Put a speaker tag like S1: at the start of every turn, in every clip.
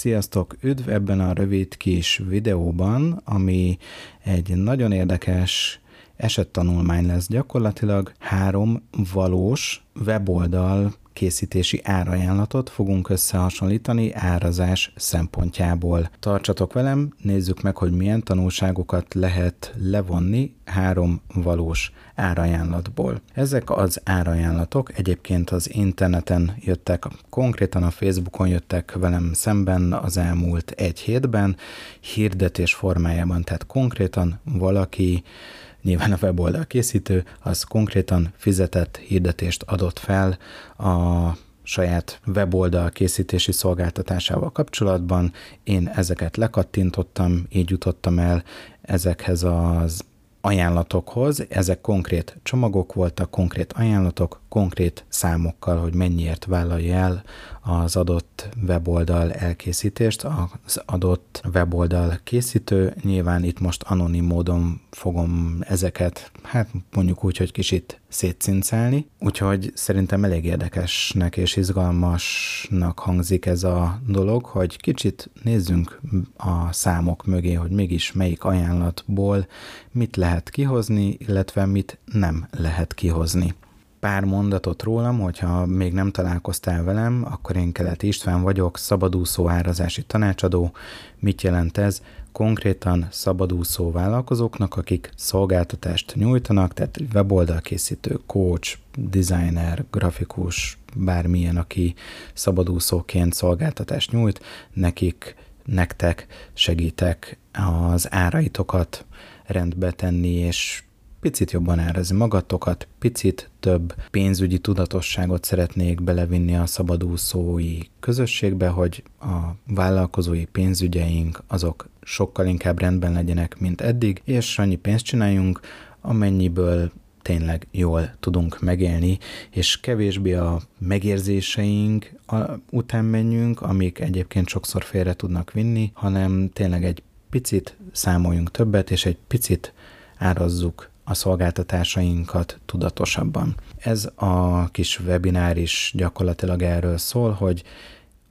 S1: Sziasztok! Üdv ebben a rövid kis videóban, ami egy nagyon érdekes esettanulmány lesz gyakorlatilag három valós weboldal készítési árajánlatot fogunk összehasonlítani árazás szempontjából. Tartsatok velem, nézzük meg, hogy milyen tanulságokat lehet levonni három valós árajánlatból. Ezek az árajánlatok egyébként az interneten jöttek, konkrétan a Facebookon jöttek velem szemben az elmúlt egy hétben, hirdetés formájában, tehát konkrétan valaki nyilván a weboldal készítő, az konkrétan fizetett hirdetést adott fel a saját weboldal készítési szolgáltatásával kapcsolatban. Én ezeket lekattintottam, így jutottam el ezekhez az ajánlatokhoz. Ezek konkrét csomagok voltak, konkrét ajánlatok, konkrét számokkal, hogy mennyiért vállalja el az adott weboldal elkészítést, az adott weboldal készítő. Nyilván itt most anonim módon fogom ezeket, hát mondjuk úgy, hogy kicsit szétszincálni. Úgyhogy szerintem elég érdekesnek és izgalmasnak hangzik ez a dolog, hogy kicsit nézzünk a számok mögé, hogy mégis melyik ajánlatból mit lehet kihozni, illetve mit nem lehet kihozni pár mondatot rólam, hogyha még nem találkoztál velem, akkor én Keleti István vagyok, szabadúszó árazási tanácsadó. Mit jelent ez? Konkrétan szabadúszó vállalkozóknak, akik szolgáltatást nyújtanak, tehát weboldalkészítő, coach, designer, grafikus, bármilyen, aki szabadúszóként szolgáltatást nyújt, nekik, nektek segítek az áraitokat rendbe tenni, és picit jobban árazni magatokat, picit több pénzügyi tudatosságot szeretnék belevinni a szabadúszói közösségbe, hogy a vállalkozói pénzügyeink azok sokkal inkább rendben legyenek, mint eddig, és annyi pénzt csináljunk, amennyiből tényleg jól tudunk megélni, és kevésbé a megérzéseink után menjünk, amik egyébként sokszor félre tudnak vinni, hanem tényleg egy picit számoljunk többet, és egy picit árazzuk a szolgáltatásainkat tudatosabban. Ez a kis webinár is gyakorlatilag erről szól, hogy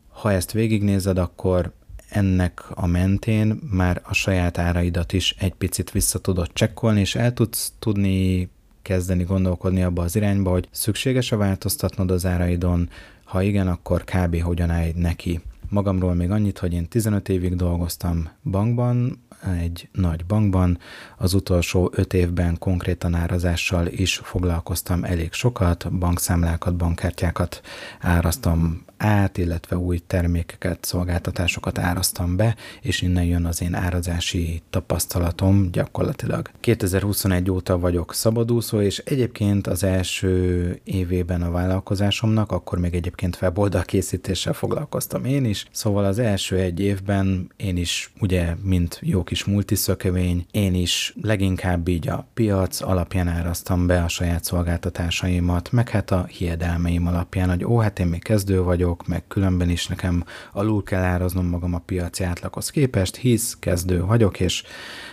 S1: ha ezt végignézed, akkor ennek a mentén már a saját áraidat is egy picit vissza tudod csekkolni, és el tudsz tudni kezdeni gondolkodni abba az irányba, hogy szükséges-e változtatnod az áraidon, ha igen, akkor kb. hogyan állj neki. Magamról még annyit, hogy én 15 évig dolgoztam bankban, egy nagy bankban. Az utolsó öt évben konkrétan árazással is foglalkoztam elég sokat, bankszámlákat, bankkártyákat áraztam át, illetve új termékeket, szolgáltatásokat árasztam be, és innen jön az én árazási tapasztalatom gyakorlatilag. 2021 óta vagyok szabadúszó, és egyébként az első évében a vállalkozásomnak, akkor még egyébként weboldal készítéssel foglalkoztam én is, szóval az első egy évben én is ugye, mint jó kis multiszökevény, én is leginkább így a piac alapján áraztam be a saját szolgáltatásaimat, meg hát a hiedelmeim alapján, hogy ó, hát én még kezdő vagyok, vagyok, meg különben is nekem alul kell áraznom magam a piaci átlaghoz képest, hisz kezdő vagyok, és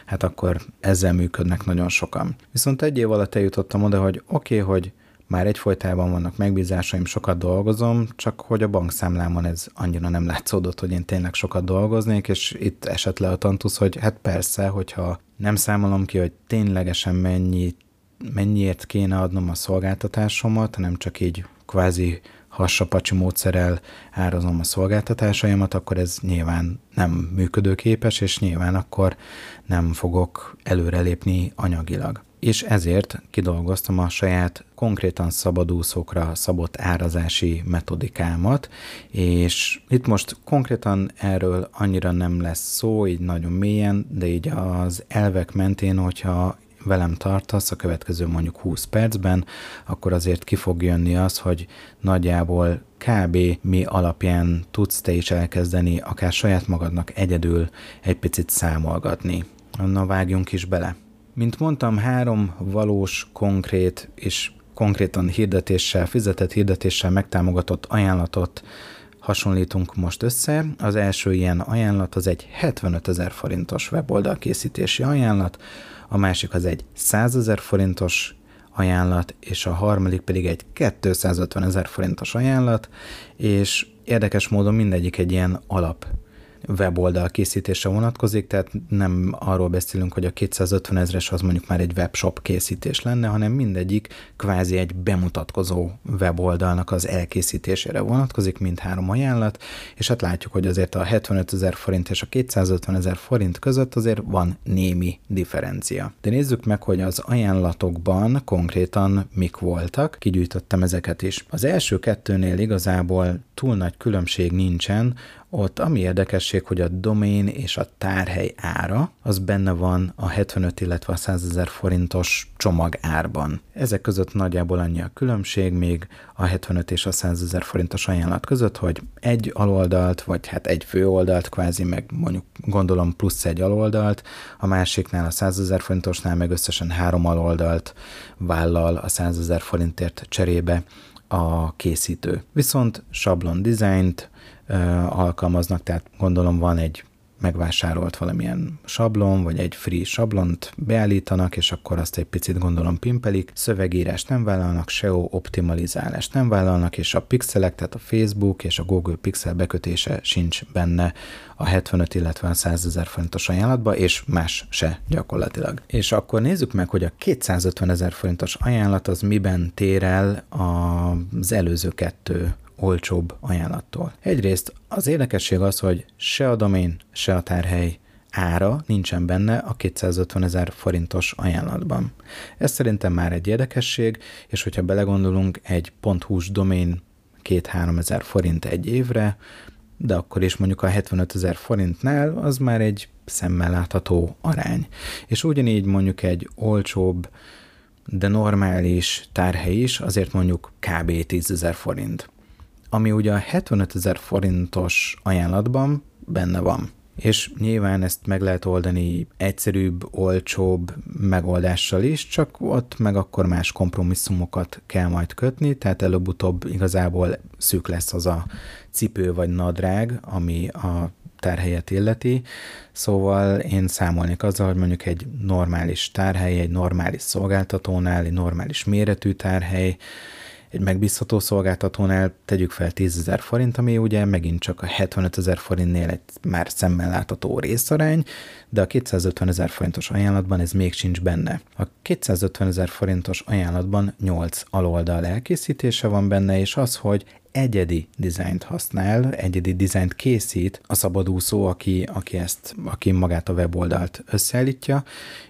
S1: hát akkor ezzel működnek nagyon sokan. Viszont egy év alatt eljutottam oda, hogy oké, okay, hogy már egyfolytában vannak megbízásaim, sokat dolgozom, csak hogy a bankszámlámon ez annyira nem látszódott, hogy én tényleg sokat dolgoznék, és itt esett le a tantusz, hogy hát persze, hogyha nem számolom ki, hogy ténylegesen mennyi, mennyiért kéne adnom a szolgáltatásomat, hanem csak így kvázi hassapacsi módszerrel árazom a szolgáltatásaimat, akkor ez nyilván nem működőképes, és nyilván akkor nem fogok előrelépni anyagilag. És ezért kidolgoztam a saját konkrétan szabadúszókra szabott árazási metodikámat, és itt most konkrétan erről annyira nem lesz szó, így nagyon mélyen, de így az elvek mentén, hogyha velem tartasz a következő mondjuk 20 percben, akkor azért ki fog jönni az, hogy nagyjából kb. mi alapján tudsz te is elkezdeni akár saját magadnak egyedül egy picit számolgatni. Na vágjunk is bele. Mint mondtam, három valós, konkrét és konkrétan hirdetéssel, fizetett hirdetéssel megtámogatott ajánlatot hasonlítunk most össze. Az első ilyen ajánlat az egy 75 ezer forintos weboldal készítési ajánlat, a másik az egy 100 ezer forintos ajánlat, és a harmadik pedig egy 250 ezer forintos ajánlat, és érdekes módon mindegyik egy ilyen alap weboldal készítésre vonatkozik, tehát nem arról beszélünk, hogy a 250 ezres az mondjuk már egy webshop készítés lenne, hanem mindegyik kvázi egy bemutatkozó weboldalnak az elkészítésére vonatkozik, mint három ajánlat, és hát látjuk, hogy azért a 75 ezer forint és a 250 ezer forint között azért van némi differencia. De nézzük meg, hogy az ajánlatokban konkrétan mik voltak, kigyűjtöttem ezeket is. Az első kettőnél igazából túl nagy különbség nincsen, ott ami érdekesség, hogy a domén és a tárhely ára, az benne van a 75, illetve a 100 ezer forintos csomag árban. Ezek között nagyjából annyi a különbség még a 75 és a 100 ezer forintos ajánlat között, hogy egy aloldalt, vagy hát egy főoldalt kvázi, meg mondjuk gondolom plusz egy aloldalt, a másiknál a 100 ezer forintosnál meg összesen három aloldalt vállal a 100 ezer forintért cserébe a készítő. Viszont sablon dizájnt alkalmaznak, tehát gondolom van egy megvásárolt valamilyen sablon, vagy egy free sablont beállítanak, és akkor azt egy picit gondolom pimpelik, szövegírást nem vállalnak, SEO optimalizálást nem vállalnak, és a pixelek, tehát a Facebook és a Google Pixel bekötése sincs benne a 75, illetve a 100 ezer forintos ajánlatba, és más se gyakorlatilag. És akkor nézzük meg, hogy a 250 ezer forintos ajánlat az miben tér el az előző kettő olcsóbb ajánlattól. Egyrészt az érdekesség az, hogy se a domén, se a tárhely ára nincsen benne a 250 ezer forintos ajánlatban. Ez szerintem már egy érdekesség, és hogyha belegondolunk, egy .hu-s domén 2-3 ezer forint egy évre, de akkor is mondjuk a 75 ezer forintnál az már egy szemmel látható arány. És ugyanígy mondjuk egy olcsóbb, de normális tárhely is azért mondjuk kb. 10 ezer forint ami ugye a 75 ezer forintos ajánlatban benne van. És nyilván ezt meg lehet oldani egyszerűbb, olcsóbb megoldással is, csak ott meg akkor más kompromisszumokat kell majd kötni, tehát előbb-utóbb igazából szűk lesz az a cipő vagy nadrág, ami a tárhelyet illeti, szóval én számolnék azzal, hogy mondjuk egy normális tárhely, egy normális szolgáltatónál, egy normális méretű tárhely, egy megbízható szolgáltatónál tegyük fel 10 ezer forint, ami ugye megint csak a 75 ezer forintnél egy már szemmel látható részarány, de a 250 ezer forintos ajánlatban ez még sincs benne. A 250 ezer forintos ajánlatban 8 aloldal elkészítése van benne, és az, hogy egyedi dizájnt használ, egyedi dizájnt készít a szabadúszó, aki, aki ezt, aki magát a weboldalt összeállítja,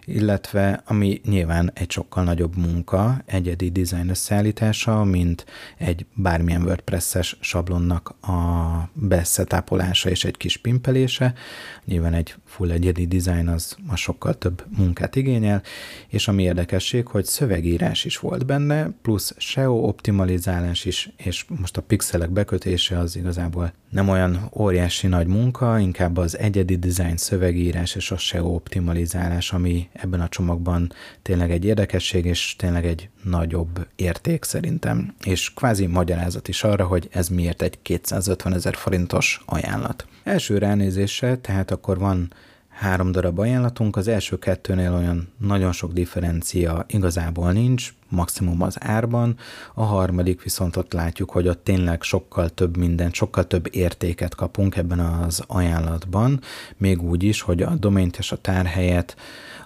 S1: illetve ami nyilván egy sokkal nagyobb munka, egyedi dizájn összeállítása, mint egy bármilyen WordPress-es sablonnak a beszetápolása és egy kis pimpelése. Nyilván egy full egyedi dizájn az, az sokkal több munkát igényel, és ami érdekesség, hogy szövegírás is volt benne, plusz SEO optimalizálás is, és most a pixelek bekötése az igazából nem olyan óriási nagy munka, inkább az egyedi design szövegírás és a SEO optimalizálás, ami ebben a csomagban tényleg egy érdekesség, és tényleg egy nagyobb érték szerintem, és kvázi magyarázat is arra, hogy ez miért egy 250 ezer forintos ajánlat. Első ránézésre, tehát akkor van három darab ajánlatunk, az első kettőnél olyan nagyon sok differencia igazából nincs, maximum az árban, a harmadik viszont ott látjuk, hogy ott tényleg sokkal több minden, sokkal több értéket kapunk ebben az ajánlatban, még úgy is, hogy a domént és a tárhelyet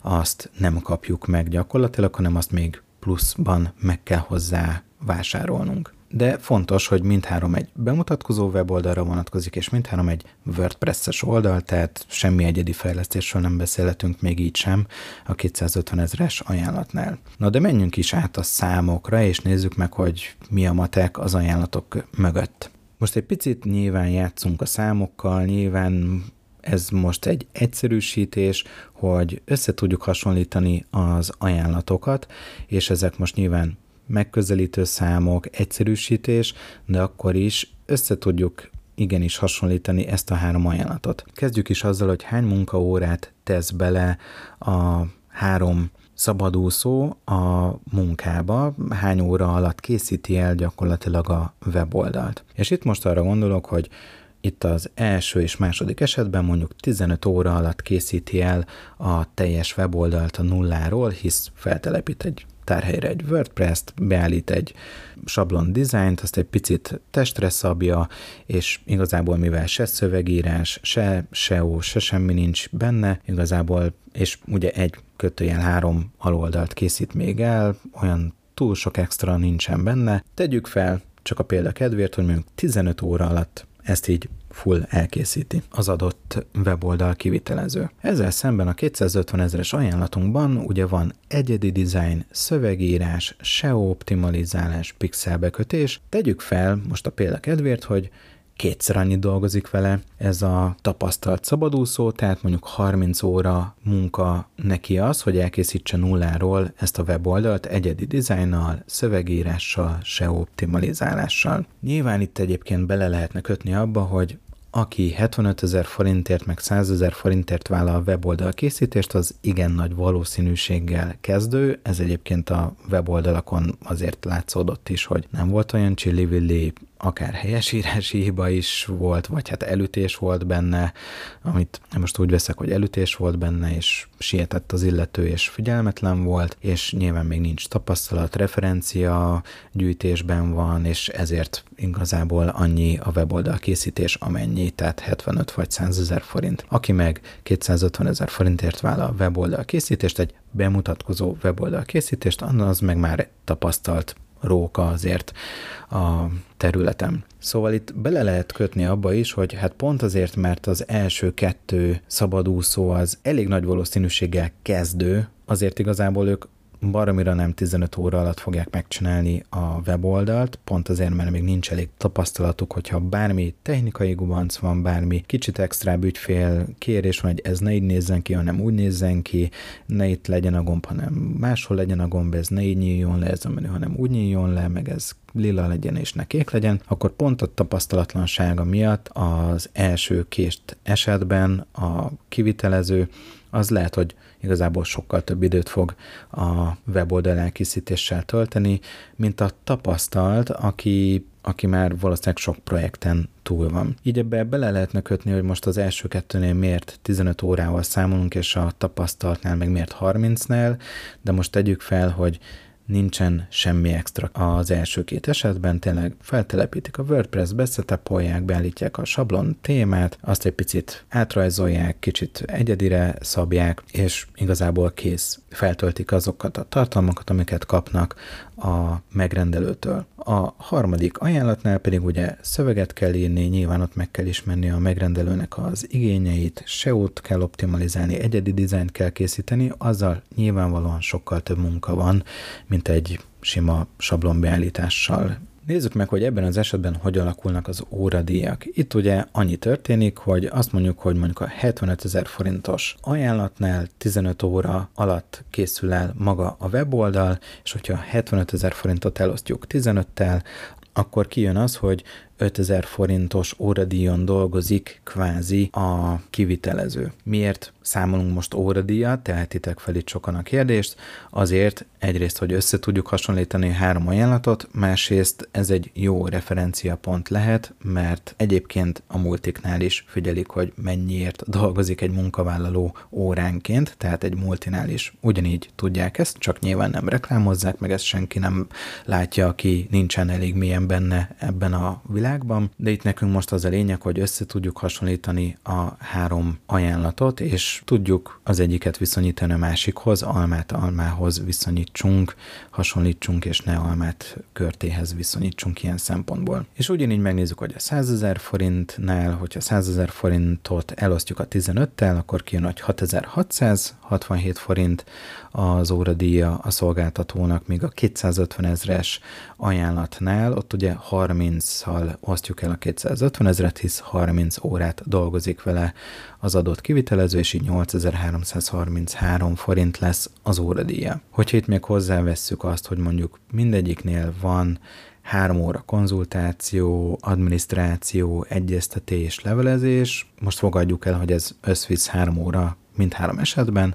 S1: azt nem kapjuk meg gyakorlatilag, hanem azt még pluszban meg kell hozzá vásárolnunk de fontos, hogy mindhárom egy bemutatkozó weboldalra vonatkozik, és mindhárom egy WordPress-es oldal, tehát semmi egyedi fejlesztésről nem beszélhetünk még így sem a 250 ezres ajánlatnál. Na de menjünk is át a számokra, és nézzük meg, hogy mi a matek az ajánlatok mögött. Most egy picit nyilván játszunk a számokkal, nyilván ez most egy egyszerűsítés, hogy össze tudjuk hasonlítani az ajánlatokat, és ezek most nyilván megközelítő számok, egyszerűsítés, de akkor is össze tudjuk igenis hasonlítani ezt a három ajánlatot. Kezdjük is azzal, hogy munkaórát tesz bele a három szabadúszó a munkába, hány óra alatt készíti el gyakorlatilag a weboldalt. És itt most arra gondolok, hogy itt az első és második esetben mondjuk 15 óra alatt készíti el a teljes weboldalt a nulláról, hisz feltelepít egy tárhelyre egy WordPress-t, beállít egy sablon dizájnt, azt egy picit testre szabja, és igazából mivel se szövegírás, se SEO, se semmi nincs benne, igazából, és ugye egy kötőjel három aloldalt készít még el, olyan túl sok extra nincsen benne. Tegyük fel, csak a példa kedvéért, hogy mondjuk 15 óra alatt ezt így full elkészíti az adott weboldal kivitelező. Ezzel szemben a 250 ezeres ajánlatunkban ugye van egyedi design, szövegírás, SEO optimalizálás, pixelbekötés. Tegyük fel most a példa kedvéért, hogy kétszer annyit dolgozik vele ez a tapasztalt szabadúszó, tehát mondjuk 30 óra munka neki az, hogy elkészítse nulláról ezt a weboldalt egyedi dizájnnal, szövegírással, SEO optimalizálással. Nyilván itt egyébként bele lehetne kötni abba, hogy aki 75 ezer forintért, meg 100 ezer forintért vállal a weboldal készítést, az igen nagy valószínűséggel kezdő. Ez egyébként a weboldalakon azért látszódott is, hogy nem volt olyan csillivilli akár helyesírási hiba is volt, vagy hát elütés volt benne, amit most úgy veszek, hogy elütés volt benne, és sietett az illető, és figyelmetlen volt, és nyilván még nincs tapasztalat, referencia gyűjtésben van, és ezért igazából annyi a weboldal készítés, amennyi, tehát 75 vagy 100 ezer forint. Aki meg 250 ezer forintért vállal weboldal készítést, egy bemutatkozó weboldal készítést, az meg már tapasztalt róka azért a területem. Szóval itt bele lehet kötni abba is, hogy hát pont azért, mert az első kettő szabadúszó az elég nagy valószínűséggel kezdő, azért igazából ők baromira nem 15 óra alatt fogják megcsinálni a weboldalt, pont azért, mert még nincs elég tapasztalatuk, hogyha bármi technikai gubanc van, bármi kicsit extra ügyfél kérés van, hogy ez ne így nézzen ki, hanem úgy nézzen ki, ne itt legyen a gomb, hanem máshol legyen a gomb, ez ne így nyíljon le ez a menü, hanem úgy nyíljon le, meg ez lila legyen és ne kék legyen, akkor pont a tapasztalatlansága miatt az első kést esetben a kivitelező az lehet, hogy igazából sokkal több időt fog a weboldal elkészítéssel tölteni, mint a tapasztalt, aki aki már valószínűleg sok projekten túl van. Így ebbe bele lehetne kötni, hogy most az első kettőnél miért 15 órával számolunk, és a tapasztaltnál meg miért 30-nál, de most tegyük fel, hogy nincsen semmi extra az első két esetben, tényleg feltelepítik a WordPress-be, setupolják, beállítják a sablon témát, azt egy picit átrajzolják, kicsit egyedire szabják, és igazából kész. Feltöltik azokat a tartalmakat, amiket kapnak a megrendelőtől. A harmadik ajánlatnál pedig ugye szöveget kell írni, nyilván ott meg kell ismerni a megrendelőnek az igényeit, SEO-t kell optimalizálni, egyedi dizájnt kell készíteni, azzal nyilvánvalóan sokkal több munka van, mint egy sima sablonbeállítással Nézzük meg, hogy ebben az esetben hogy alakulnak az óradíjak. Itt ugye annyi történik, hogy azt mondjuk, hogy mondjuk a 75 ezer forintos ajánlatnál 15 óra alatt készül el maga a weboldal, és hogyha 75 ezer forintot elosztjuk 15-tel, akkor kijön az, hogy 5000 forintos óradíjon dolgozik kvázi a kivitelező. Miért számolunk most óradíjat? Tehetitek fel itt sokan a kérdést. Azért egyrészt, hogy össze tudjuk hasonlítani három ajánlatot, másrészt ez egy jó referenciapont lehet, mert egyébként a multiknál is figyelik, hogy mennyiért dolgozik egy munkavállaló óránként, tehát egy multinál is ugyanígy tudják ezt, csak nyilván nem reklámozzák, meg ezt senki nem látja, aki nincsen elég mélyen benne ebben a világban világban, de itt nekünk most az a lényeg, hogy össze tudjuk hasonlítani a három ajánlatot, és tudjuk az egyiket viszonyítani a másikhoz, almát almához viszonyítsunk, hasonlítsunk, és ne almát körtéhez viszonyítsunk ilyen szempontból. És ugyanígy megnézzük, hogy a 100 ezer forintnál, hogyha 100 ezer forintot elosztjuk a 15-tel, akkor kijön, hogy 6667 forint az óradíja a szolgáltatónak, míg a 250 ezres ajánlatnál, ott ugye 30-szal osztjuk el a 250 ezeret, hisz 30 órát dolgozik vele az adott kivitelező, és így 8333 forint lesz az óradíja. Hogyha itt még hozzávesszük azt, hogy mondjuk mindegyiknél van három óra konzultáció, adminisztráció, egyeztetés, levelezés. Most fogadjuk el, hogy ez összvisz három óra mindhárom esetben,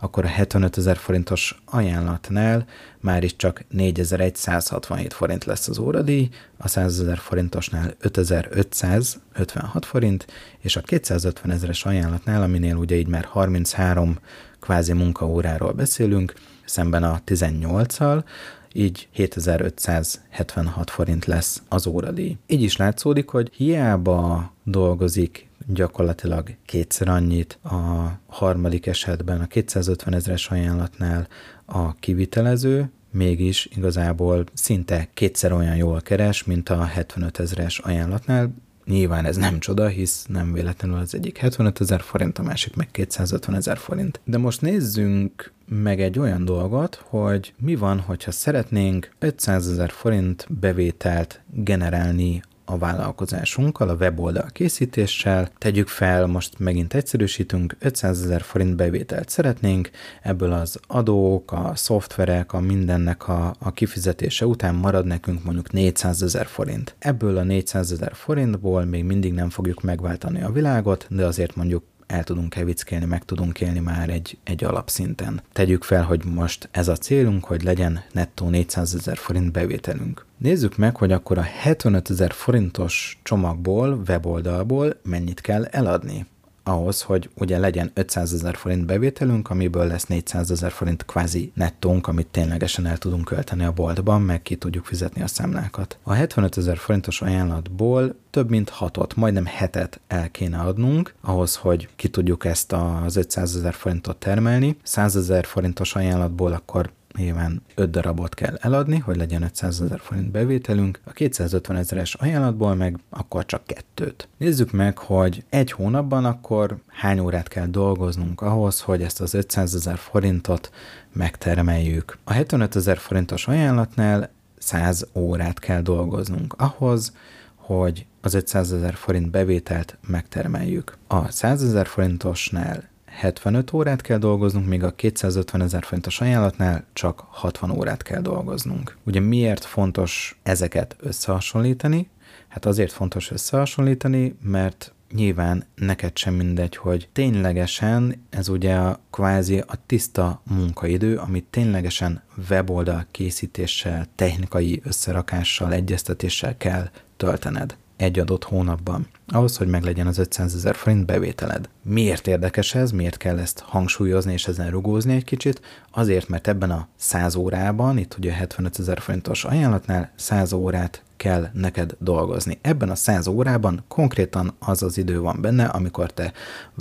S1: akkor a 75 ezer forintos ajánlatnál már is csak 4167 forint lesz az óradíj, a 100 ezer forintosnál 5556 forint, és a 250 ezeres ajánlatnál, aminél ugye így már 33 kvázi munkaóráról beszélünk, szemben a 18-al, így 7576 forint lesz az óradíj. Így is látszódik, hogy hiába dolgozik gyakorlatilag kétszer annyit a harmadik esetben, a 250 ezeres ajánlatnál a kivitelező, mégis igazából szinte kétszer olyan jól keres, mint a 75 ezeres ajánlatnál, Nyilván ez nem csoda, hisz nem véletlenül az egyik 75 ezer forint, a másik meg 250 ezer forint. De most nézzünk meg egy olyan dolgot, hogy mi van, hogyha szeretnénk 500 ezer forint bevételt generálni a vállalkozásunkkal, a weboldal készítéssel. Tegyük fel, most megint egyszerűsítünk, 500 ezer forint bevételt szeretnénk, ebből az adók, a szoftverek, a mindennek a, a kifizetése után marad nekünk mondjuk 400 ezer forint. Ebből a 400 ezer forintból még mindig nem fogjuk megváltani a világot, de azért mondjuk el tudunk kevickélni, meg tudunk élni már egy, egy alapszinten. Tegyük fel, hogy most ez a célunk, hogy legyen nettó 400 ezer forint bevételünk. Nézzük meg, hogy akkor a 75 ezer forintos csomagból, weboldalból mennyit kell eladni ahhoz, hogy ugye legyen 500 ezer forint bevételünk, amiből lesz 400 ezer forint kvázi nettónk, amit ténylegesen el tudunk költeni a boltban, meg ki tudjuk fizetni a számlákat. A 75 ezer forintos ajánlatból több mint hatot, majdnem hetet el kéne adnunk, ahhoz, hogy ki tudjuk ezt az 500 ezer forintot termelni. 100 ezer forintos ajánlatból akkor nyilván 5 darabot kell eladni, hogy legyen 500 ezer forint bevételünk, a 250 ezeres ajánlatból meg akkor csak kettőt. Nézzük meg, hogy egy hónapban akkor hány órát kell dolgoznunk ahhoz, hogy ezt az 500 ezer forintot megtermeljük. A 75 ezer forintos ajánlatnál 100 órát kell dolgoznunk ahhoz, hogy az 500 ezer forint bevételt megtermeljük. A 100 ezer forintosnál 75 órát kell dolgoznunk, míg a 250 ezer forintos ajánlatnál csak 60 órát kell dolgoznunk. Ugye miért fontos ezeket összehasonlítani? Hát azért fontos összehasonlítani, mert nyilván neked sem mindegy, hogy ténylegesen ez ugye a kvázi a tiszta munkaidő, amit ténylegesen weboldal készítéssel, technikai összerakással, egyeztetéssel kell töltened egy adott hónapban, ahhoz, hogy meglegyen az 500 ezer forint bevételed. Miért érdekes ez, miért kell ezt hangsúlyozni és ezen rugózni egy kicsit? Azért, mert ebben a 100 órában, itt ugye 75 ezer forintos ajánlatnál 100 órát kell neked dolgozni. Ebben a 100 órában konkrétan az az idő van benne, amikor te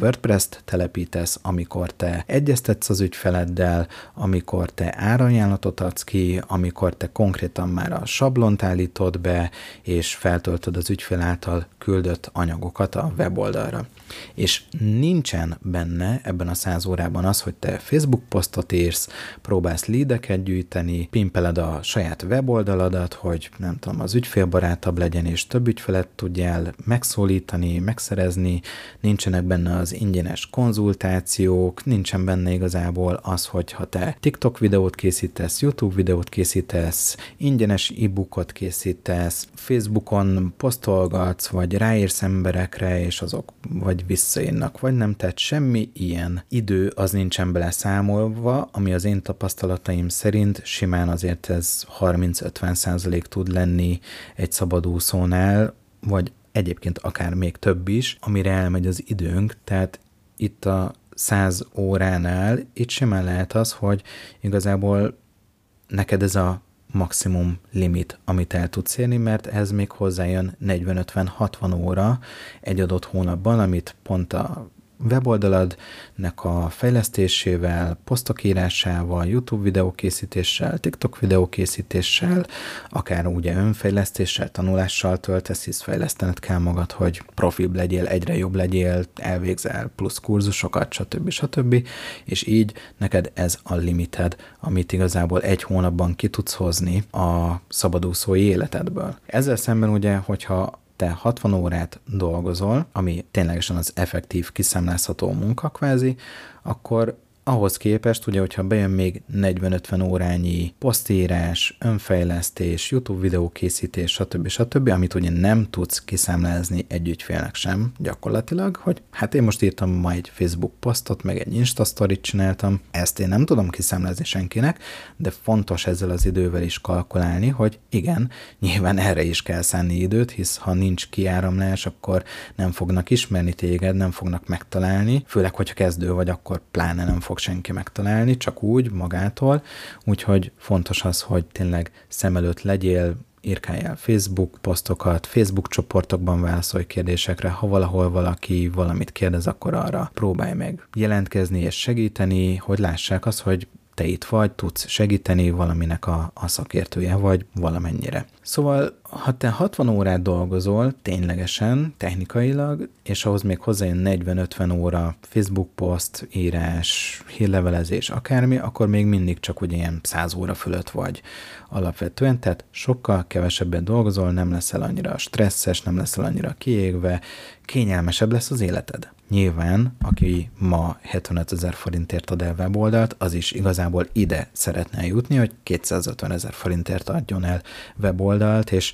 S1: WordPress-t telepítesz, amikor te egyeztetsz az ügyfeleddel, amikor te árajánlatot adsz ki, amikor te konkrétan már a sablont állítod be, és feltöltöd az ügyfél által küldött anyagokat a weboldalra. És nincsen benne ebben a száz órában az, hogy te Facebook posztot írsz, próbálsz lídeket gyűjteni, pimpeled a saját weboldaladat, hogy nem tudom, az ügyfélbarátabb legyen, és több ügyfelet tudjál megszólítani, megszerezni, nincsenek benne az ingyenes konzultációk, nincsen benne igazából az, hogy ha te TikTok videót készítesz, YouTube videót készítesz, ingyenes e-bookot készítesz, Facebookon posztolgatsz, vagy ráírsz emberekre, és azok vagy visszainnak, vagy nem, tehát semmi ilyen idő az nincsen beleszámolva, ami az én tapasztalataim szerint simán azért ez 30-50 százalék tud lenni egy szabadúszónál, vagy egyébként akár még több is, amire elmegy az időnk, tehát itt a 100 óránál itt simán lehet az, hogy igazából neked ez a maximum limit, amit el tudsz érni, mert ez még hozzájön 40-50-60 óra egy adott hónapban, amit pont a weboldaladnak a fejlesztésével, posztok írásával, YouTube videókészítéssel, TikTok videókészítéssel, akár ugye önfejlesztéssel, tanulással töltesz, hisz fejlesztened kell magad, hogy profibb legyél, egyre jobb legyél, elvégzel plusz kurzusokat, stb. stb. És így neked ez a limited, amit igazából egy hónapban ki tudsz hozni a szabadúszói életedből. Ezzel szemben ugye, hogyha te 60 órát dolgozol, ami ténylegesen az effektív, kiszámlázható munka kvázi, akkor ahhoz képest, ugye, hogyha bejön még 40-50 órányi posztírás, önfejlesztés, YouTube videó készítés, stb. stb., amit ugye nem tudsz kiszámlázni egy ügyfélnek sem gyakorlatilag, hogy hát én most írtam ma egy Facebook posztot, meg egy Insta story csináltam, ezt én nem tudom kiszámlázni senkinek, de fontos ezzel az idővel is kalkulálni, hogy igen, nyilván erre is kell szánni időt, hisz ha nincs kiáramlás, akkor nem fognak ismerni téged, nem fognak megtalálni, főleg, hogyha kezdő vagy, akkor pláne nem fog fog senki megtalálni, csak úgy, magától, úgyhogy fontos az, hogy tényleg szem előtt legyél, írkálj Facebook posztokat, Facebook csoportokban válaszolj kérdésekre, ha valahol valaki valamit kérdez, akkor arra próbálj meg jelentkezni és segíteni, hogy lássák azt, hogy te itt vagy, tudsz segíteni, valaminek a, a szakértője vagy valamennyire. Szóval, ha te 60 órát dolgozol ténylegesen, technikailag, és ahhoz még hozzájön 40-50 óra Facebook poszt, írás, hírlevelezés, akármi, akkor még mindig csak ugye ilyen 100 óra fölött vagy alapvetően, tehát sokkal kevesebbet dolgozol, nem leszel annyira stresszes, nem leszel annyira kiégve, kényelmesebb lesz az életed. Nyilván, aki ma 75 ezer forintért ad el weboldalt, az is igazából ide szeretne jutni, hogy 250 ezer forintért adjon el weboldalt, és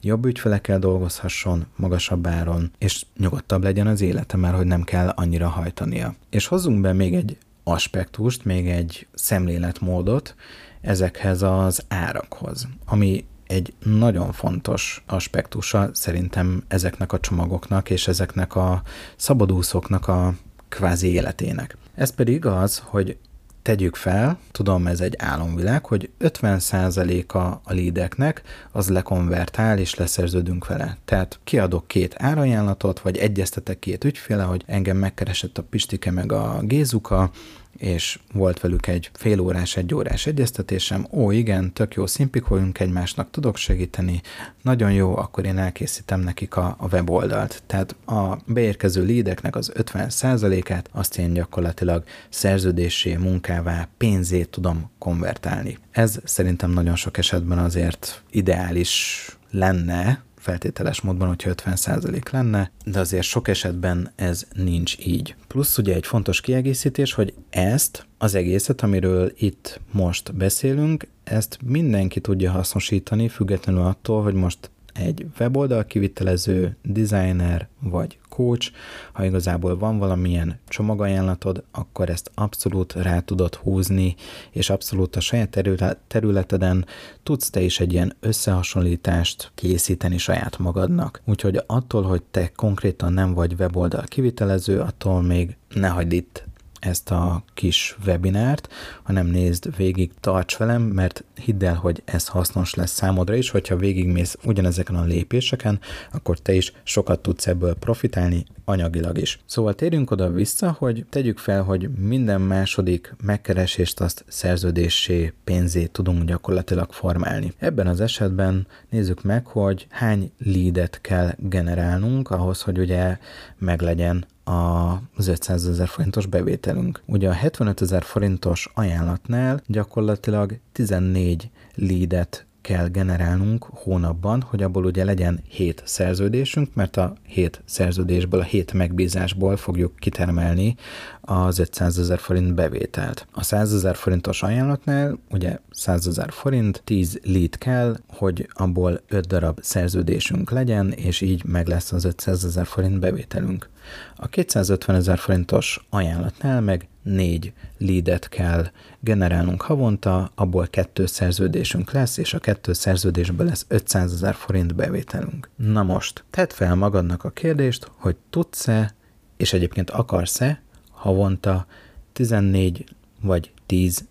S1: jobb ügyfelekkel dolgozhasson, magasabb áron, és nyugodtabb legyen az élete, mert hogy nem kell annyira hajtania. És hozzunk be még egy aspektust, még egy szemléletmódot ezekhez az árakhoz, ami egy nagyon fontos aspektusa szerintem ezeknek a csomagoknak és ezeknek a szabadúszóknak a kvázi életének. Ez pedig az, hogy tegyük fel, tudom, ez egy álomvilág, hogy 50%-a a leadeknek az lekonvertál, és leszerződünk vele. Tehát kiadok két árajánlatot, vagy egyeztetek két ügyféle, hogy engem megkeresett a Pistike meg a Gézuka, és volt velük egy fél órás, egy órás egyeztetésem, ó igen, tök jó szimpik vagyunk egymásnak, tudok segíteni, nagyon jó, akkor én elkészítem nekik a, a weboldalt. Tehát a beérkező lídeknek az 50%-át azt én gyakorlatilag szerződésé, munkává, pénzét tudom konvertálni. Ez szerintem nagyon sok esetben azért ideális lenne, feltételes módban, hogyha 50% lenne, de azért sok esetben ez nincs így. Plusz ugye egy fontos kiegészítés, hogy ezt az egészet, amiről itt most beszélünk, ezt mindenki tudja hasznosítani, függetlenül attól, hogy most egy weboldal kivitelező, designer vagy coach, ha igazából van valamilyen csomagajánlatod, akkor ezt abszolút rá tudod húzni, és abszolút a saját területeden tudsz te is egy ilyen összehasonlítást készíteni saját magadnak. Úgyhogy attól, hogy te konkrétan nem vagy weboldal kivitelező, attól még ne hagyd itt ezt a kis webinárt, hanem nézd végig, tarts velem, mert hidd el, hogy ez hasznos lesz számodra is, hogyha végigmész ugyanezeken a lépéseken, akkor te is sokat tudsz ebből profitálni, anyagilag is. Szóval térjünk oda vissza, hogy tegyük fel, hogy minden második megkeresést azt szerződésé, pénzé tudunk gyakorlatilag formálni. Ebben az esetben nézzük meg, hogy hány leadet kell generálnunk ahhoz, hogy ugye meglegyen az 500 ezer forintos bevételünk. Ugye a 75 ezer forintos ajánlatnál gyakorlatilag 14 leadet kell generálnunk hónapban, hogy abból ugye legyen 7 szerződésünk, mert a 7 szerződésből, a 7 megbízásból fogjuk kitermelni az 500 ezer forint bevételt. A 100 ezer forintos ajánlatnál ugye 100 ezer forint, 10 lead kell, hogy abból 5 darab szerződésünk legyen, és így meg lesz az 500 ezer forint bevételünk. A 250 ezer forintos ajánlatnál meg négy leadet kell generálnunk havonta, abból kettő szerződésünk lesz, és a kettő szerződésből lesz 500 ezer forint bevételünk. Na most, tedd fel magadnak a kérdést, hogy tudsz-e, és egyébként akarsz-e havonta 14 vagy 10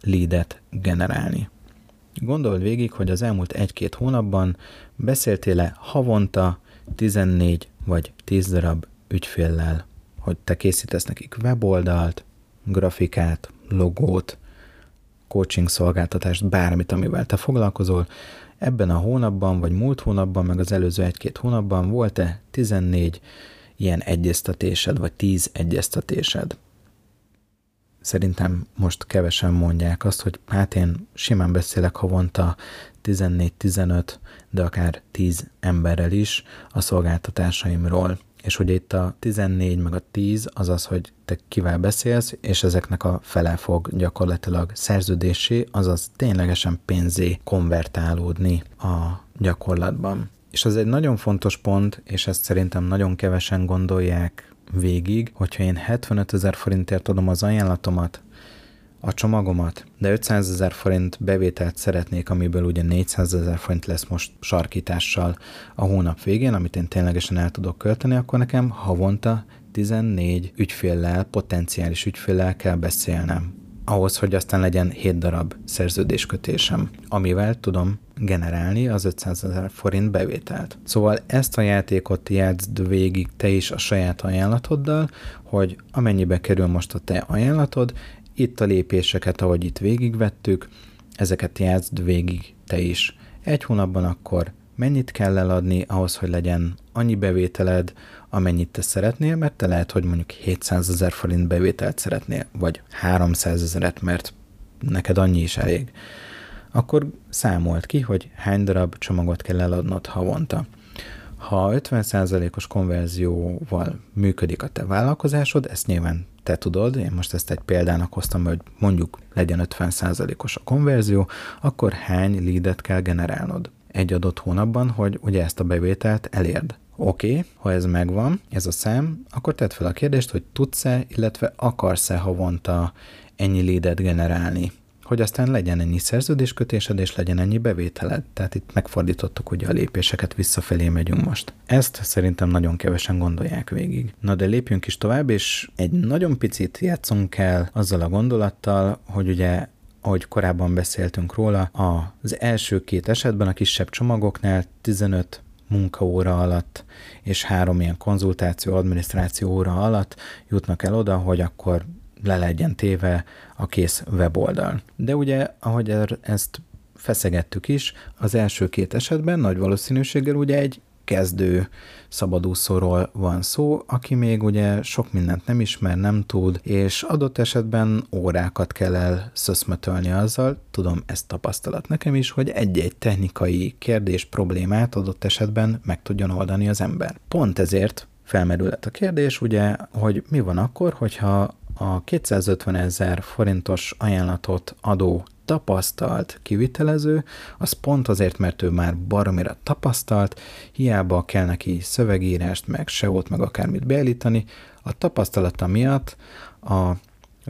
S1: leadet generálni. Gondold végig, hogy az elmúlt egy-két hónapban beszéltél-e havonta 14 vagy 10 darab ügyféllel, hogy te készítesz nekik weboldalt, grafikát, logót, coaching szolgáltatást, bármit, amivel te foglalkozol. Ebben a hónapban, vagy múlt hónapban, meg az előző egy-két hónapban volt-e 14 ilyen egyeztetésed, vagy 10 egyeztetésed? Szerintem most kevesen mondják azt, hogy hát én simán beszélek havonta 14-15, de akár 10 emberrel is a szolgáltatásaimról és ugye itt a 14 meg a 10 az az, hogy te kivel beszélsz, és ezeknek a fele fog gyakorlatilag szerződésé, azaz ténylegesen pénzé konvertálódni a gyakorlatban. És az egy nagyon fontos pont, és ezt szerintem nagyon kevesen gondolják végig, hogyha én 75 ezer forintért adom az ajánlatomat, a csomagomat, de 500 ezer forint bevételt szeretnék, amiből ugye 400 ezer forint lesz most sarkítással a hónap végén, amit én ténylegesen el tudok költeni, akkor nekem havonta 14 ügyféllel, potenciális ügyféllel kell beszélnem ahhoz, hogy aztán legyen 7 darab szerződéskötésem, amivel tudom generálni az 500 ezer forint bevételt. Szóval ezt a játékot játszd végig te is a saját ajánlatoddal, hogy amennyibe kerül most a te ajánlatod, itt a lépéseket, ahogy itt végigvettük, ezeket játszd végig te is. Egy hónapban akkor mennyit kell eladni ahhoz, hogy legyen annyi bevételed, amennyit te szeretnél, mert te lehet, hogy mondjuk 700 ezer forint bevételt szeretnél, vagy 300 ezeret, mert neked annyi is elég. Akkor számolt ki, hogy hány darab csomagot kell eladnod havonta. Ha 50%-os konverzióval működik a te vállalkozásod, ezt nyilván te tudod, én most ezt egy példának hoztam, hogy mondjuk legyen 50%-os a konverzió, akkor hány leadet kell generálnod egy adott hónapban, hogy ugye ezt a bevételt elérd. Oké, okay, ha ez megvan, ez a szám, akkor tedd fel a kérdést, hogy tudsz-e, illetve akarsz-e havonta ennyi leadet generálni hogy aztán legyen ennyi szerződéskötésed, és legyen ennyi bevételed. Tehát itt megfordítottuk ugye a lépéseket, visszafelé megyünk most. Ezt szerintem nagyon kevesen gondolják végig. Na de lépjünk is tovább, és egy nagyon picit játszunk el azzal a gondolattal, hogy ugye ahogy korábban beszéltünk róla, az első két esetben a kisebb csomagoknál 15 munkaóra alatt és három ilyen konzultáció, adminisztráció óra alatt jutnak el oda, hogy akkor le legyen téve a kész weboldal. De ugye, ahogy er, ezt feszegettük is, az első két esetben nagy valószínűséggel ugye egy kezdő szabadúszóról van szó, aki még ugye sok mindent nem ismer, nem tud, és adott esetben órákat kell el szöszmötölni azzal, tudom, ezt tapasztalat nekem is, hogy egy-egy technikai kérdés, problémát adott esetben meg tudjon oldani az ember. Pont ezért felmerülhet a kérdés, ugye, hogy mi van akkor, hogyha a 250 ezer forintos ajánlatot adó tapasztalt kivitelező, az pont azért, mert ő már baromira tapasztalt, hiába kell neki szövegírást, meg SEO-t, meg akármit beállítani, a tapasztalata miatt a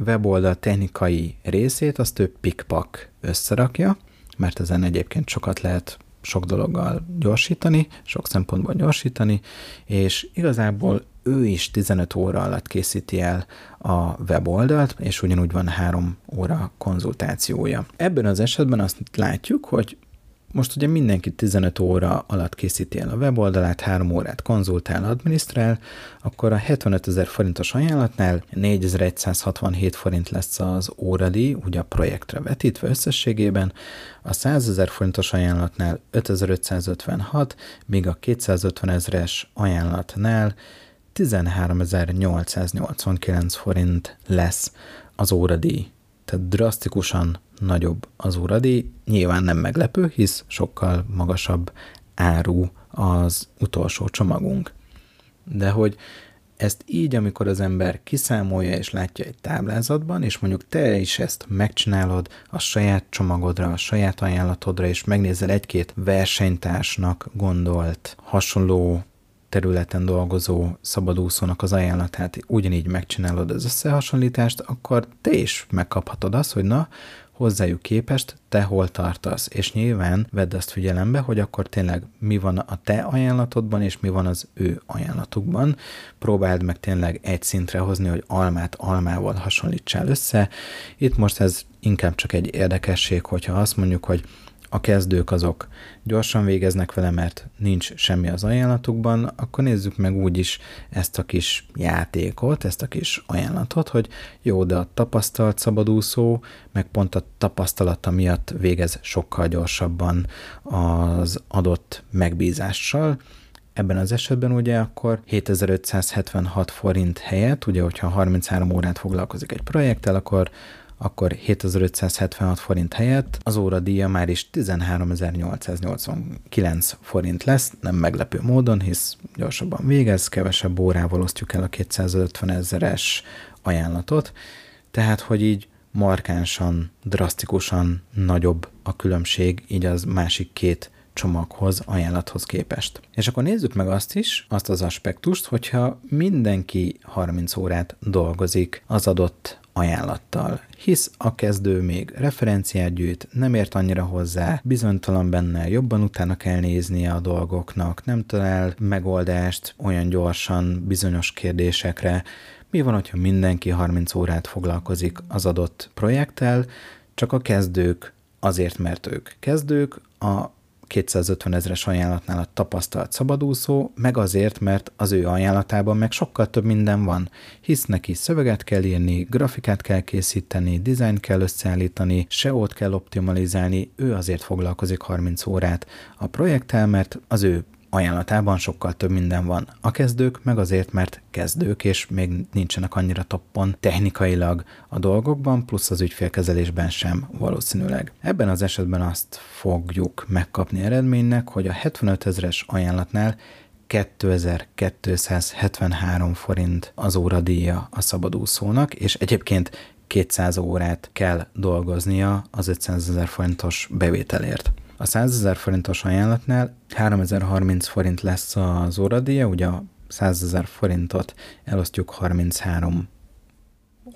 S1: weboldal technikai részét azt ő pikpak összerakja, mert ezen egyébként sokat lehet sok dologgal gyorsítani, sok szempontból gyorsítani, és igazából ő is 15 óra alatt készíti el a weboldalt, és ugyanúgy van három óra konzultációja. Ebben az esetben azt látjuk, hogy most ugye mindenki 15 óra alatt készíti el a weboldalát, 3 órát konzultál, adminisztrál, akkor a 75 ezer forintos ajánlatnál 4167 forint lesz az óradi, ugye a projektre vetítve összességében, a 100 ezer forintos ajánlatnál 5556, míg a 250 ezeres ajánlatnál 13.889 forint lesz az óradíj. Tehát drasztikusan nagyobb az óradíj. Nyilván nem meglepő, hisz sokkal magasabb áru az utolsó csomagunk. De hogy ezt így, amikor az ember kiszámolja és látja egy táblázatban, és mondjuk te is ezt megcsinálod a saját csomagodra, a saját ajánlatodra, és megnézel egy-két versenytársnak gondolt hasonló területen dolgozó szabadúszónak az ajánlatát ugyanígy megcsinálod az összehasonlítást, akkor te is megkaphatod azt, hogy na, hozzájuk képest te hol tartasz, és nyilván vedd azt figyelembe, hogy akkor tényleg mi van a te ajánlatodban, és mi van az ő ajánlatukban. Próbáld meg tényleg egy szintre hozni, hogy almát almával hasonlítsál össze. Itt most ez inkább csak egy érdekesség, hogyha azt mondjuk, hogy a kezdők azok gyorsan végeznek vele, mert nincs semmi az ajánlatukban, akkor nézzük meg úgy is ezt a kis játékot, ezt a kis ajánlatot, hogy jó, de a tapasztalt szabadúszó, meg pont a tapasztalata miatt végez sokkal gyorsabban az adott megbízással, Ebben az esetben ugye akkor 7576 forint helyett, ugye hogyha 33 órát foglalkozik egy projekttel, akkor akkor 7576 forint helyett az óradíja már is 13889 forint lesz, nem meglepő módon, hisz gyorsabban végez, kevesebb órával osztjuk el a 250 ezeres ajánlatot, tehát hogy így markánsan, drasztikusan nagyobb a különbség így az másik két csomaghoz, ajánlathoz képest. És akkor nézzük meg azt is, azt az aspektust, hogyha mindenki 30 órát dolgozik az adott ajánlattal, hisz a kezdő még referenciát gyűjt, nem ért annyira hozzá, bizonytalan benne, jobban utána kell néznie a dolgoknak, nem talál megoldást olyan gyorsan bizonyos kérdésekre. Mi van, hogyha mindenki 30 órát foglalkozik az adott projekttel, csak a kezdők azért, mert ők kezdők, a 250 ezres ajánlatnál a tapasztalt szabadúszó, meg azért, mert az ő ajánlatában meg sokkal több minden van, hisz neki szöveget kell írni, grafikát kell készíteni, dizájnt kell összeállítani, SEO-t kell optimalizálni, ő azért foglalkozik 30 órát. A projekttel, mert az ő ajánlatában sokkal több minden van. A kezdők meg azért, mert kezdők, és még nincsenek annyira toppon technikailag a dolgokban, plusz az ügyfélkezelésben sem valószínűleg. Ebben az esetben azt fogjuk megkapni eredménynek, hogy a 75 ezeres ajánlatnál 2273 forint az óradíja a szabadúszónak, és egyébként 200 órát kell dolgoznia az 500 ezer forintos bevételért. A 100 ezer forintos ajánlatnál 3030 forint lesz az óradíja, ugye a 100 ezer forintot elosztjuk 33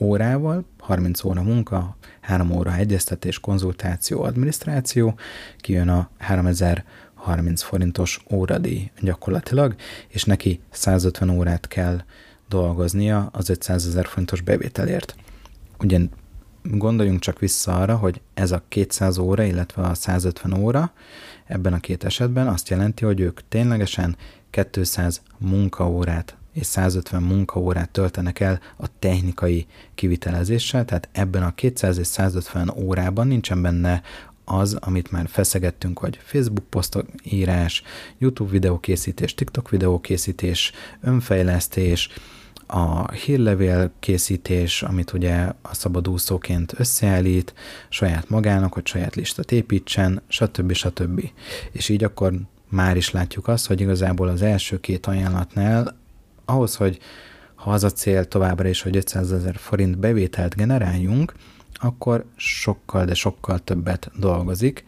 S1: órával, 30 óra munka, 3 óra egyeztetés, konzultáció, adminisztráció, kijön a 3030 forintos óradíj gyakorlatilag, és neki 150 órát kell dolgoznia az 500 ezer forintos bevételért. Ugye gondoljunk csak vissza arra, hogy ez a 200 óra, illetve a 150 óra ebben a két esetben azt jelenti, hogy ők ténylegesen 200 munkaórát és 150 munkaórát töltenek el a technikai kivitelezéssel, tehát ebben a 200 és 150 órában nincsen benne az, amit már feszegettünk, hogy Facebook posztok írás, YouTube videókészítés, TikTok videókészítés, önfejlesztés, a hírlevél készítés, amit ugye a szabadúszóként összeállít saját magának, hogy saját listát építsen, stb. stb. És így akkor már is látjuk azt, hogy igazából az első két ajánlatnál ahhoz, hogy ha az a cél továbbra is, hogy 500 ezer forint bevételt generáljunk, akkor sokkal, de sokkal többet dolgozik,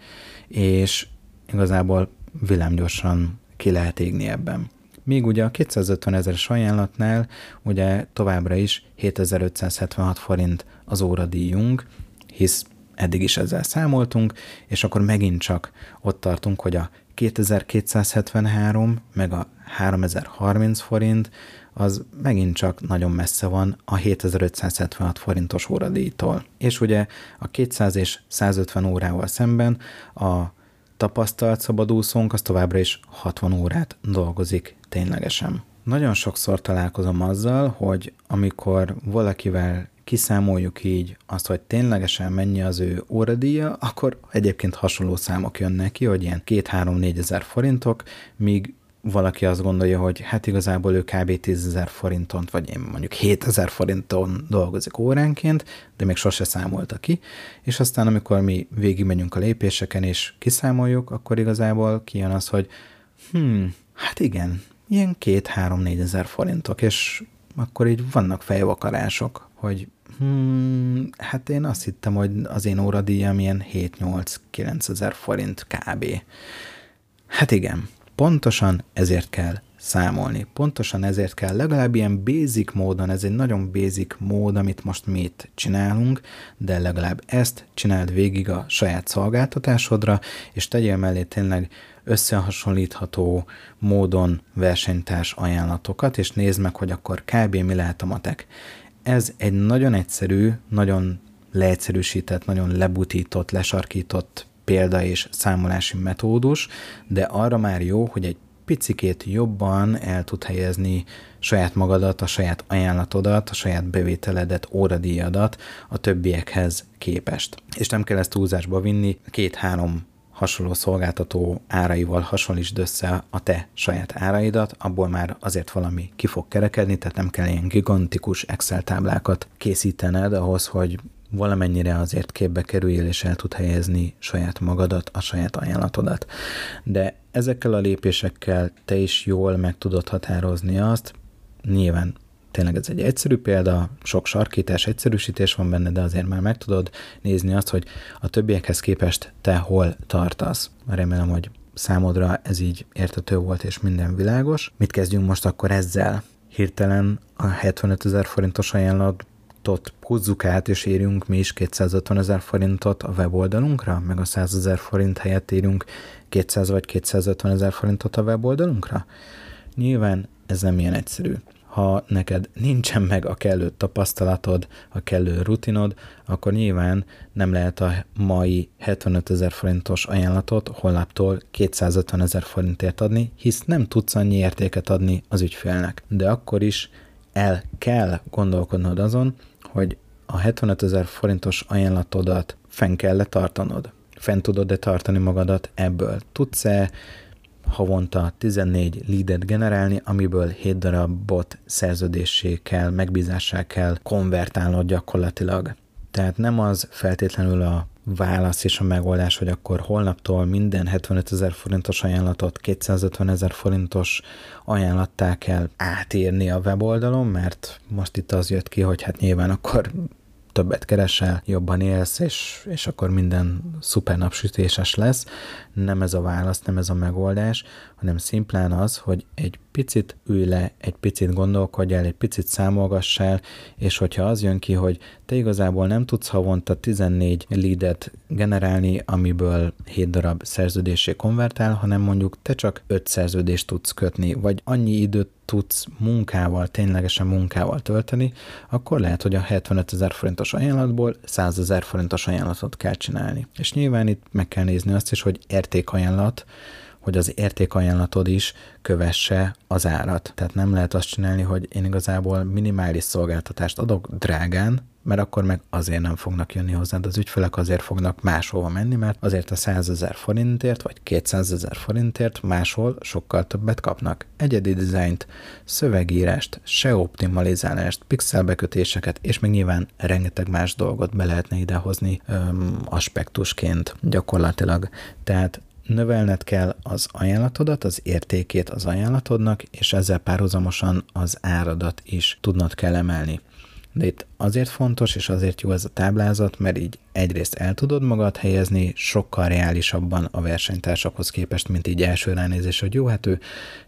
S1: és igazából villámgyorsan ki lehet égni ebben. Míg ugye a 250 ezeres ajánlatnál ugye továbbra is 7576 forint az óradíjunk, hisz eddig is ezzel számoltunk, és akkor megint csak ott tartunk, hogy a 2273 meg a 3030 forint az megint csak nagyon messze van a 7576 forintos óradíjtól. És ugye a 200 és 150 órával szemben a tapasztalt szabadúszónk az továbbra is 60 órát dolgozik ténylegesen. Nagyon sokszor találkozom azzal, hogy amikor valakivel kiszámoljuk így azt, hogy ténylegesen mennyi az ő óradíja, akkor egyébként hasonló számok jönnek ki, hogy ilyen 2-3-4 ezer forintok, míg valaki azt gondolja, hogy hát igazából ő kb. 10 ezer forinton, vagy én mondjuk 7 ezer forinton dolgozik óránként, de még sose számolta ki, és aztán amikor mi végigmegyünk a lépéseken és kiszámoljuk, akkor igazából kijön az, hogy hm, hát igen, ilyen 2-3-4 ezer forintok, és akkor így vannak fejvakarások, hogy hmm, hát én azt hittem, hogy az én óradíjam ilyen 7-8-9 ezer forint kb. Hát igen, Pontosan ezért kell számolni. Pontosan ezért kell legalább ilyen basic módon, ez egy nagyon basic mód, amit most mi itt csinálunk, de legalább ezt csináld végig a saját szolgáltatásodra, és tegyél mellé tényleg összehasonlítható módon versenytárs ajánlatokat, és nézd meg, hogy akkor kb. mi lehet a matek. Ez egy nagyon egyszerű, nagyon leegyszerűsített, nagyon lebutított, lesarkított példa és számolási metódus, de arra már jó, hogy egy picikét jobban el tud helyezni saját magadat, a saját ajánlatodat, a saját bevételedet, óradíjadat a többiekhez képest. És nem kell ezt túlzásba vinni, két-három hasonló szolgáltató áraival hasonlítsd össze a te saját áraidat, abból már azért valami ki fog kerekedni, tehát nem kell ilyen gigantikus Excel táblákat készítened ahhoz, hogy valamennyire azért képbe kerüljél és el tud helyezni saját magadat, a saját ajánlatodat. De ezekkel a lépésekkel te is jól meg tudod határozni azt, nyilván tényleg ez egy egyszerű példa, sok sarkítás, egyszerűsítés van benne, de azért már meg tudod nézni azt, hogy a többiekhez képest te hol tartasz. Remélem, hogy számodra ez így értető volt és minden világos. Mit kezdjünk most akkor ezzel? Hirtelen a 75 ezer forintos ajánlat forintot húzzuk át, és érjünk mi is 250 ezer forintot a weboldalunkra, meg a 100 ezer forint helyett érjünk 200 vagy 250 ezer forintot a weboldalunkra? Nyilván ez nem ilyen egyszerű ha neked nincsen meg a kellő tapasztalatod, a kellő rutinod, akkor nyilván nem lehet a mai 75 ezer forintos ajánlatot holnaptól 250 ezer forintért adni, hisz nem tudsz annyi értéket adni az ügyfélnek. De akkor is el kell gondolkodnod azon, hogy a 75 ezer forintos ajánlatodat fenn kell tartanod. Fenn tudod-e tartani magadat ebből? Tudsz-e havonta 14 leadet generálni, amiből 7 darabot szerződésé kell, megbízássá kell konvertálnod gyakorlatilag. Tehát nem az feltétlenül a válasz és a megoldás, hogy akkor holnaptól minden 75 ezer forintos ajánlatot 250 ezer forintos ajánlattá kell átírni a weboldalon, mert most itt az jött ki, hogy hát nyilván akkor többet keresel, jobban élsz, és, és akkor minden szuper napsütéses lesz. Nem ez a válasz, nem ez a megoldás, hanem szimplán az, hogy egy picit ülj le, egy picit gondolkodj egy picit számolgassál, és hogyha az jön ki, hogy te igazából nem tudsz havonta 14 leadet generálni, amiből 7 darab szerződésé konvertál, hanem mondjuk te csak 5 szerződést tudsz kötni, vagy annyi időt tudsz munkával, ténylegesen munkával tölteni, akkor lehet, hogy a 75 ezer forintos ajánlatból 100 ezer forintos ajánlatot kell csinálni. És nyilván itt meg kell nézni azt is, hogy értékajánlat, hogy az értékajánlatod is kövesse az árat. Tehát nem lehet azt csinálni, hogy én igazából minimális szolgáltatást adok drágán, mert akkor meg azért nem fognak jönni hozzád az ügyfelek, azért fognak máshova menni, mert azért a 100 ezer forintért, vagy 200 ezer forintért máshol sokkal többet kapnak. Egyedi dizájnt, szövegírást, se optimalizálást, pixelbekötéseket, és még nyilván rengeteg más dolgot be lehetne idehozni öm, aspektusként gyakorlatilag. Tehát növelned kell az ajánlatodat, az értékét az ajánlatodnak, és ezzel párhuzamosan az áradat is tudnod kell emelni. De itt azért fontos, és azért jó ez a táblázat, mert így egyrészt el tudod magad helyezni sokkal reálisabban a versenytársakhoz képest, mint így első ránézés, hogy jó, hát ő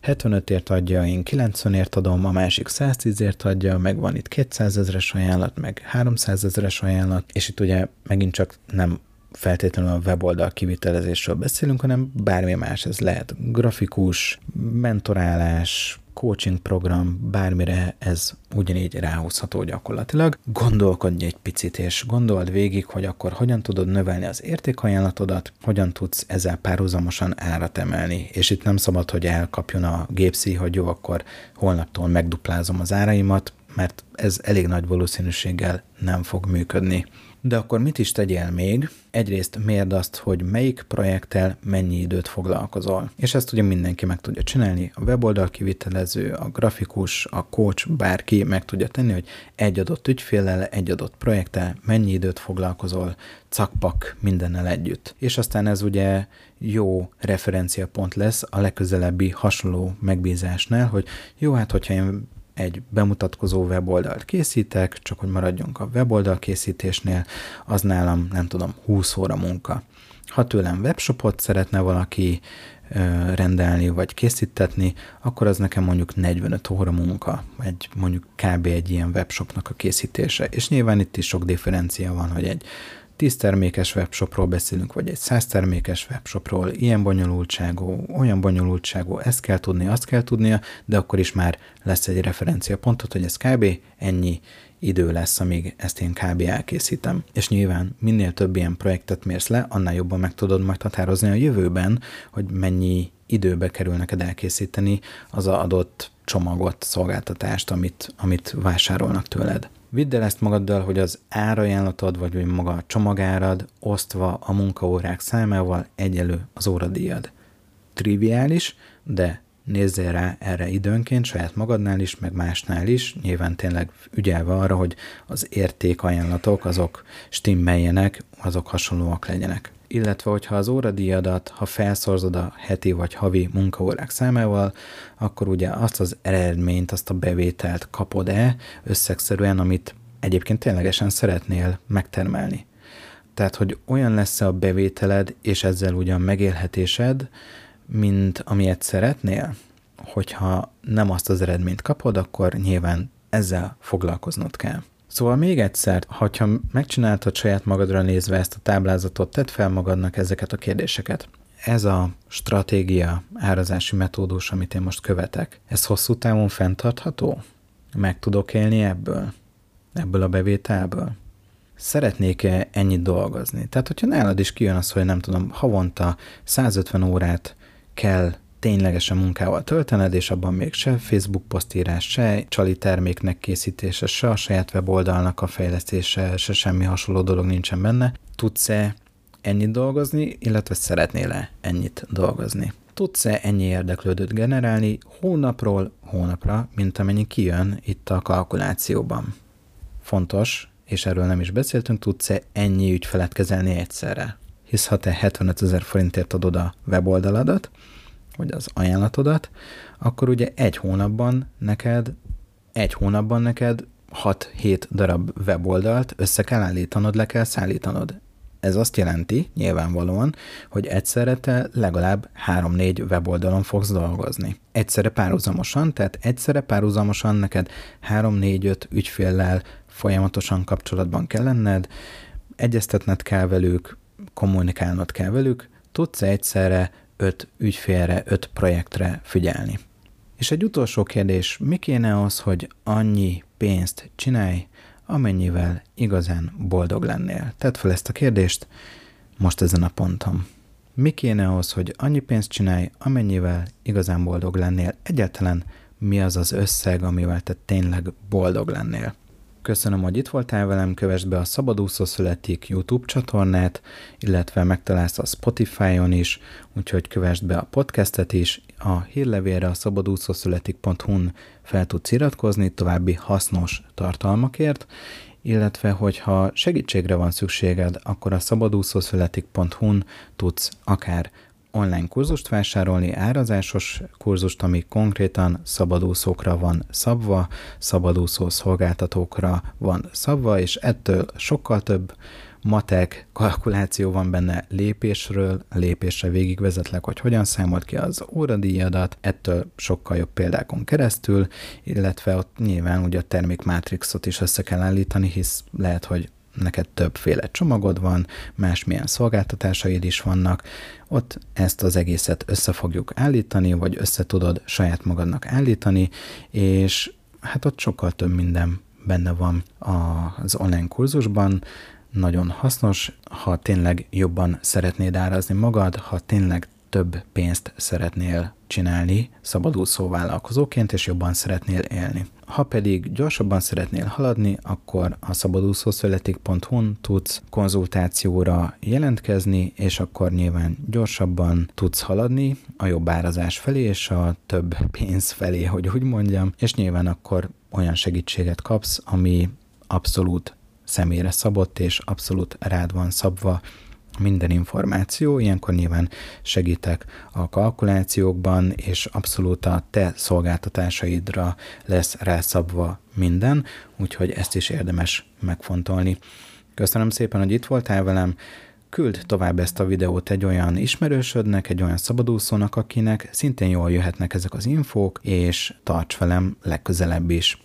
S1: 75-ért adja, én 90-ért adom, a másik 110-ért adja, meg van itt 200 ezeres ajánlat, meg 300 ezeres ajánlat, és itt ugye megint csak nem feltétlenül a weboldal kivitelezésről beszélünk, hanem bármi más. Ez lehet grafikus, mentorálás, coaching program, bármire ez ugyanígy ráhúzható gyakorlatilag. Gondolkodj egy picit, és gondold végig, hogy akkor hogyan tudod növelni az értékajánlatodat, hogyan tudsz ezzel párhuzamosan árat emelni. És itt nem szabad, hogy elkapjon a gépszi, hogy jó, akkor holnaptól megduplázom az áraimat, mert ez elég nagy valószínűséggel nem fog működni. De akkor mit is tegyél még? Egyrészt mérd azt, hogy melyik projekttel mennyi időt foglalkozol. És ezt ugye mindenki meg tudja csinálni. A weboldal kivitelező, a grafikus, a coach, bárki meg tudja tenni, hogy egy adott ügyféllel, egy adott projekttel mennyi időt foglalkozol, cakpak mindennel együtt. És aztán ez ugye jó referenciapont lesz a legközelebbi hasonló megbízásnál, hogy jó, hát hogyha én egy bemutatkozó weboldalt készítek, csak hogy maradjunk a weboldal készítésnél, az nálam, nem tudom, 20 óra munka. Ha tőlem webshopot szeretne valaki rendelni vagy készítetni, akkor az nekem mondjuk 45 óra munka, egy mondjuk kb. egy ilyen webshopnak a készítése. És nyilván itt is sok differencia van, hogy egy 10 termékes webshopról beszélünk, vagy egy 100 termékes webshopról, ilyen bonyolultságú, olyan bonyolultságú, ezt kell tudni, azt kell tudnia, de akkor is már lesz egy referenciapontot, hogy ez kb. ennyi idő lesz, amíg ezt én kb. elkészítem. És nyilván minél több ilyen projektet mérsz le, annál jobban meg tudod majd határozni a jövőben, hogy mennyi időbe kerül neked elkészíteni az adott csomagot, szolgáltatást, amit, amit vásárolnak tőled. Vidd el ezt magaddal, hogy az árajánlatod, vagy maga a csomagárad osztva a munkaórák számával egyelő az óradíjad. Triviális, de nézzél rá erre időnként, saját magadnál is, meg másnál is, nyilván tényleg ügyelve arra, hogy az értékajánlatok azok stimmeljenek, azok hasonlóak legyenek illetve hogyha az óradíjadat, ha felszorzod a heti vagy havi munkaórák számával, akkor ugye azt az eredményt, azt a bevételt kapod-e összegszerűen, amit egyébként ténylegesen szeretnél megtermelni. Tehát, hogy olyan lesz a bevételed, és ezzel ugyan megélhetésed, mint amilyet szeretnél, hogyha nem azt az eredményt kapod, akkor nyilván ezzel foglalkoznod kell. Szóval még egyszer, ha megcsináltad saját magadra nézve ezt a táblázatot, tedd fel magadnak ezeket a kérdéseket. Ez a stratégia, árazási metódus, amit én most követek, ez hosszú távon fenntartható? Meg tudok élni ebből? Ebből a bevételből? Szeretnék-e ennyit dolgozni? Tehát, hogyha nálad is kijön az, hogy nem tudom, havonta 150 órát kell ténylegesen munkával töltened, és abban még se Facebook posztírás, se csali terméknek készítése, se a saját weboldalnak a fejlesztése, se semmi hasonló dolog nincsen benne. Tudsz-e ennyit dolgozni, illetve szeretnél-e ennyit dolgozni? Tudsz-e ennyi érdeklődőt generálni hónapról hónapra, mint amennyi kijön itt a kalkulációban? Fontos, és erről nem is beszéltünk, tudsz-e ennyi ügyfelet kezelni egyszerre? Hisz ha te 75 ezer forintért adod a weboldaladat, vagy az ajánlatodat, akkor ugye egy hónapban neked, egy hónapban neked 6-7 darab weboldalt össze kell állítanod, le kell szállítanod. Ez azt jelenti, nyilvánvalóan, hogy egyszerre te legalább 3-4 weboldalon fogsz dolgozni. Egyszerre párhuzamosan, tehát egyszerre párhuzamosan neked 3-4-5 ügyféllel folyamatosan kapcsolatban kell lenned, egyeztetned kell velük, kommunikálnod kell velük, tudsz egyszerre öt ügyfélre, öt projektre figyelni. És egy utolsó kérdés, mi kéne az, hogy annyi pénzt csinálj, amennyivel igazán boldog lennél? Tedd fel ezt a kérdést most ezen a ponton. Mi kéne ahhoz, hogy annyi pénzt csinálj, amennyivel igazán boldog lennél? Egyáltalán mi az az összeg, amivel te tényleg boldog lennél? Köszönöm, hogy itt voltál velem, kövessd be a Szabadúszó Születik YouTube csatornát, illetve megtalálsz a Spotify-on is, úgyhogy kövessd be a podcastet is. A hírlevélre a szabadúszószületik.hu-n fel tudsz iratkozni további hasznos tartalmakért, illetve hogyha segítségre van szükséged, akkor a szabadúszószületik.hu-n tudsz akár online kurzust vásárolni, árazásos kurzust, ami konkrétan szabadúszókra van szabva, szabadúszó szolgáltatókra van szabva, és ettől sokkal több matek kalkuláció van benne lépésről, lépésre végigvezetlek, hogy hogyan számolt ki az óradíjadat, ettől sokkal jobb példákon keresztül, illetve ott nyilván ugye a termékmátrixot is össze kell állítani, hisz lehet, hogy neked többféle csomagod van, másmilyen szolgáltatásaid is vannak, ott ezt az egészet össze fogjuk állítani, vagy össze tudod saját magadnak állítani, és hát ott sokkal több minden benne van az online kurzusban, nagyon hasznos, ha tényleg jobban szeretnéd árazni magad, ha tényleg több pénzt szeretnél csinálni szabadúszó vállalkozóként, és jobban szeretnél élni. Ha pedig gyorsabban szeretnél haladni, akkor a szabadúszószöletik.hu-n tudsz konzultációra jelentkezni, és akkor nyilván gyorsabban tudsz haladni a jobb árazás felé, és a több pénz felé, hogy úgy mondjam, és nyilván akkor olyan segítséget kapsz, ami abszolút személyre szabott, és abszolút rád van szabva, minden információ, ilyenkor nyilván segítek a kalkulációkban, és abszolút a te szolgáltatásaidra lesz rászabva minden, úgyhogy ezt is érdemes megfontolni. Köszönöm szépen, hogy itt voltál velem, küld tovább ezt a videót egy olyan ismerősödnek, egy olyan szabadúszónak, akinek szintén jól jöhetnek ezek az infók, és tarts velem legközelebb is.